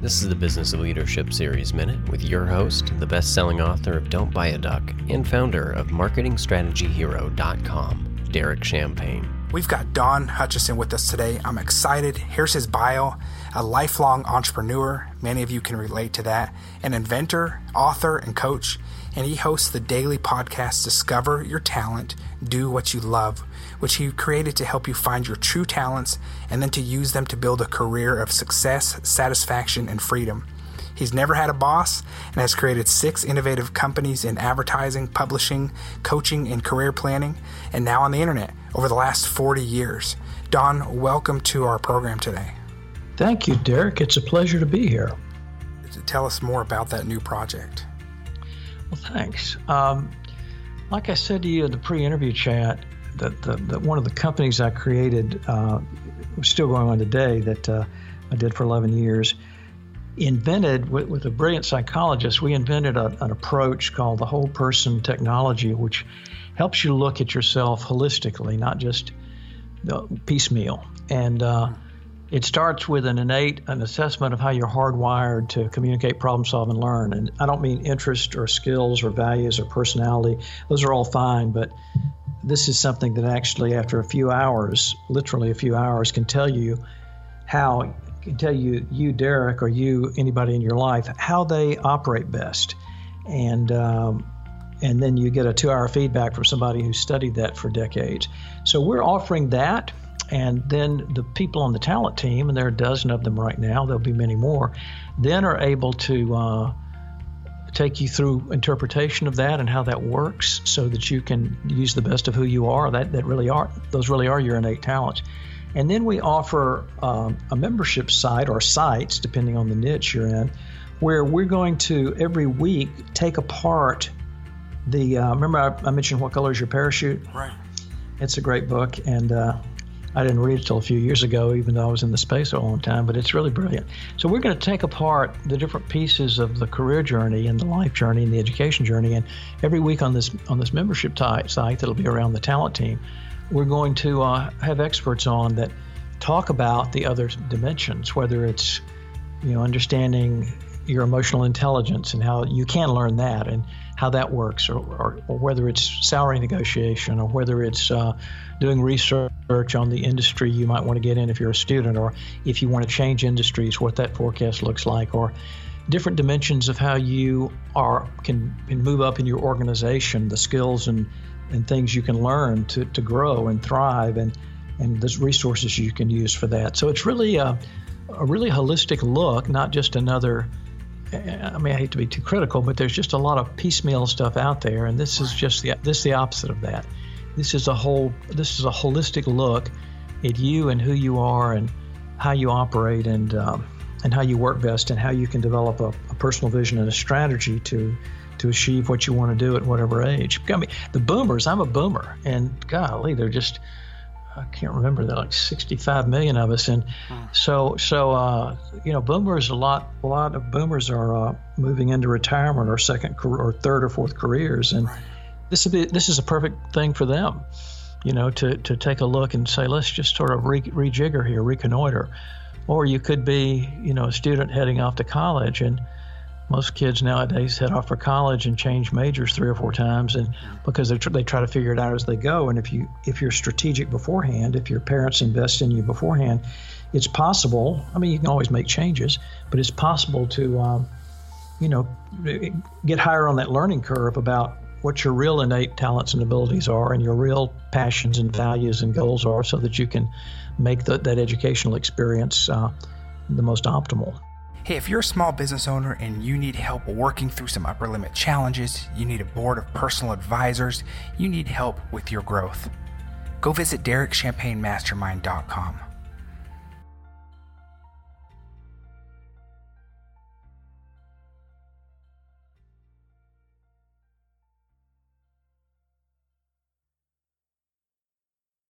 This is the Business of Leadership Series Minute with your host, the best selling author of Don't Buy a Duck and founder of MarketingStrategyHero.com, Derek Champagne. We've got Don Hutchison with us today. I'm excited. Here's his bio a lifelong entrepreneur. Many of you can relate to that. An inventor, author, and coach. And he hosts the daily podcast Discover Your Talent, Do What You Love, which he created to help you find your true talents and then to use them to build a career of success, satisfaction, and freedom. He's never had a boss and has created six innovative companies in advertising, publishing, coaching, and career planning, and now on the internet over the last 40 years. Don, welcome to our program today. Thank you, Derek. It's a pleasure to be here. Tell us more about that new project. Well, thanks. Um, like I said to you in the pre-interview chat, that, the, one of the companies I created, uh, still going on today, that uh, I did for 11 years, invented with, with a brilliant psychologist. We invented a, an approach called the whole person technology, which helps you look at yourself holistically, not just piecemeal. And uh, it starts with an innate an assessment of how you're hardwired to communicate, problem solve, and learn. And I don't mean interest or skills or values or personality; those are all fine. But this is something that actually, after a few hours, literally a few hours, can tell you how can tell you you Derek or you anybody in your life how they operate best, and um, and then you get a two-hour feedback from somebody who studied that for decades. So we're offering that and then the people on the talent team, and there are a dozen of them right now, there'll be many more, then are able to uh, take you through interpretation of that and how that works so that you can use the best of who you are. That, that really are, those really are your innate talents. And then we offer um, a membership site or sites, depending on the niche you're in, where we're going to every week take apart the. Uh, remember, I, I, mentioned What Color is Your Parachute? Right. It's a great book, and uh, I didn't read it till a few years ago, even though I was in the space a long time, but it's really brilliant. So we're going to take apart the different pieces of the career journey and the life journey and the education journey. And every week on this on this membership type site that'll be around the talent team, we're going to uh, have experts on that talk about the other dimensions, whether it's you know understanding your emotional intelligence and how you can learn that and how that works, or, or, or whether it's salary negotiation, or whether it's uh, doing research on the industry you might want to get in if you're a student, or if you want to change industries, what that forecast looks like, or different dimensions of how you are can, can move up in your organization, the skills and and things you can learn to, to grow and thrive, and and there's resources you can use for that. So it's really a, a really holistic look, not just another I mean, I hate to be too critical, but there's just a lot of piecemeal stuff out there, and this is just the this is the opposite of that. This is a whole this is a holistic look at you and who you are and how you operate and um, and how you work best and how you can develop a, a personal vision and a strategy to to achieve what you want to do at whatever age. I mean, the boomers. I'm a boomer, and golly, they're just I can't remember there like 65 million of us, and hmm. so so uh, you know boomers a lot a lot of boomers are uh, moving into retirement or second or third or fourth careers, and right. this be this is a perfect thing for them, you know, to to take a look and say let's just sort of re- rejigger here, reconnoiter, or you could be you know a student heading off to college and most kids nowadays head off for college and change majors three or four times and because they, tr- they try to figure it out as they go. And if you if you're strategic beforehand if your parents invest in you beforehand it's possible i mean you can always make changes but it's possible to um, you know get higher on that learning curve about what your real innate talents and abilities are and your real passions and values and goals are so that you can make the, that educational experience uh, the most optimal Hey, if you're a small business owner and you need help working through some upper limit challenges, you need a board of personal advisors, you need help with your growth, go visit DerekChampagneMastermind.com.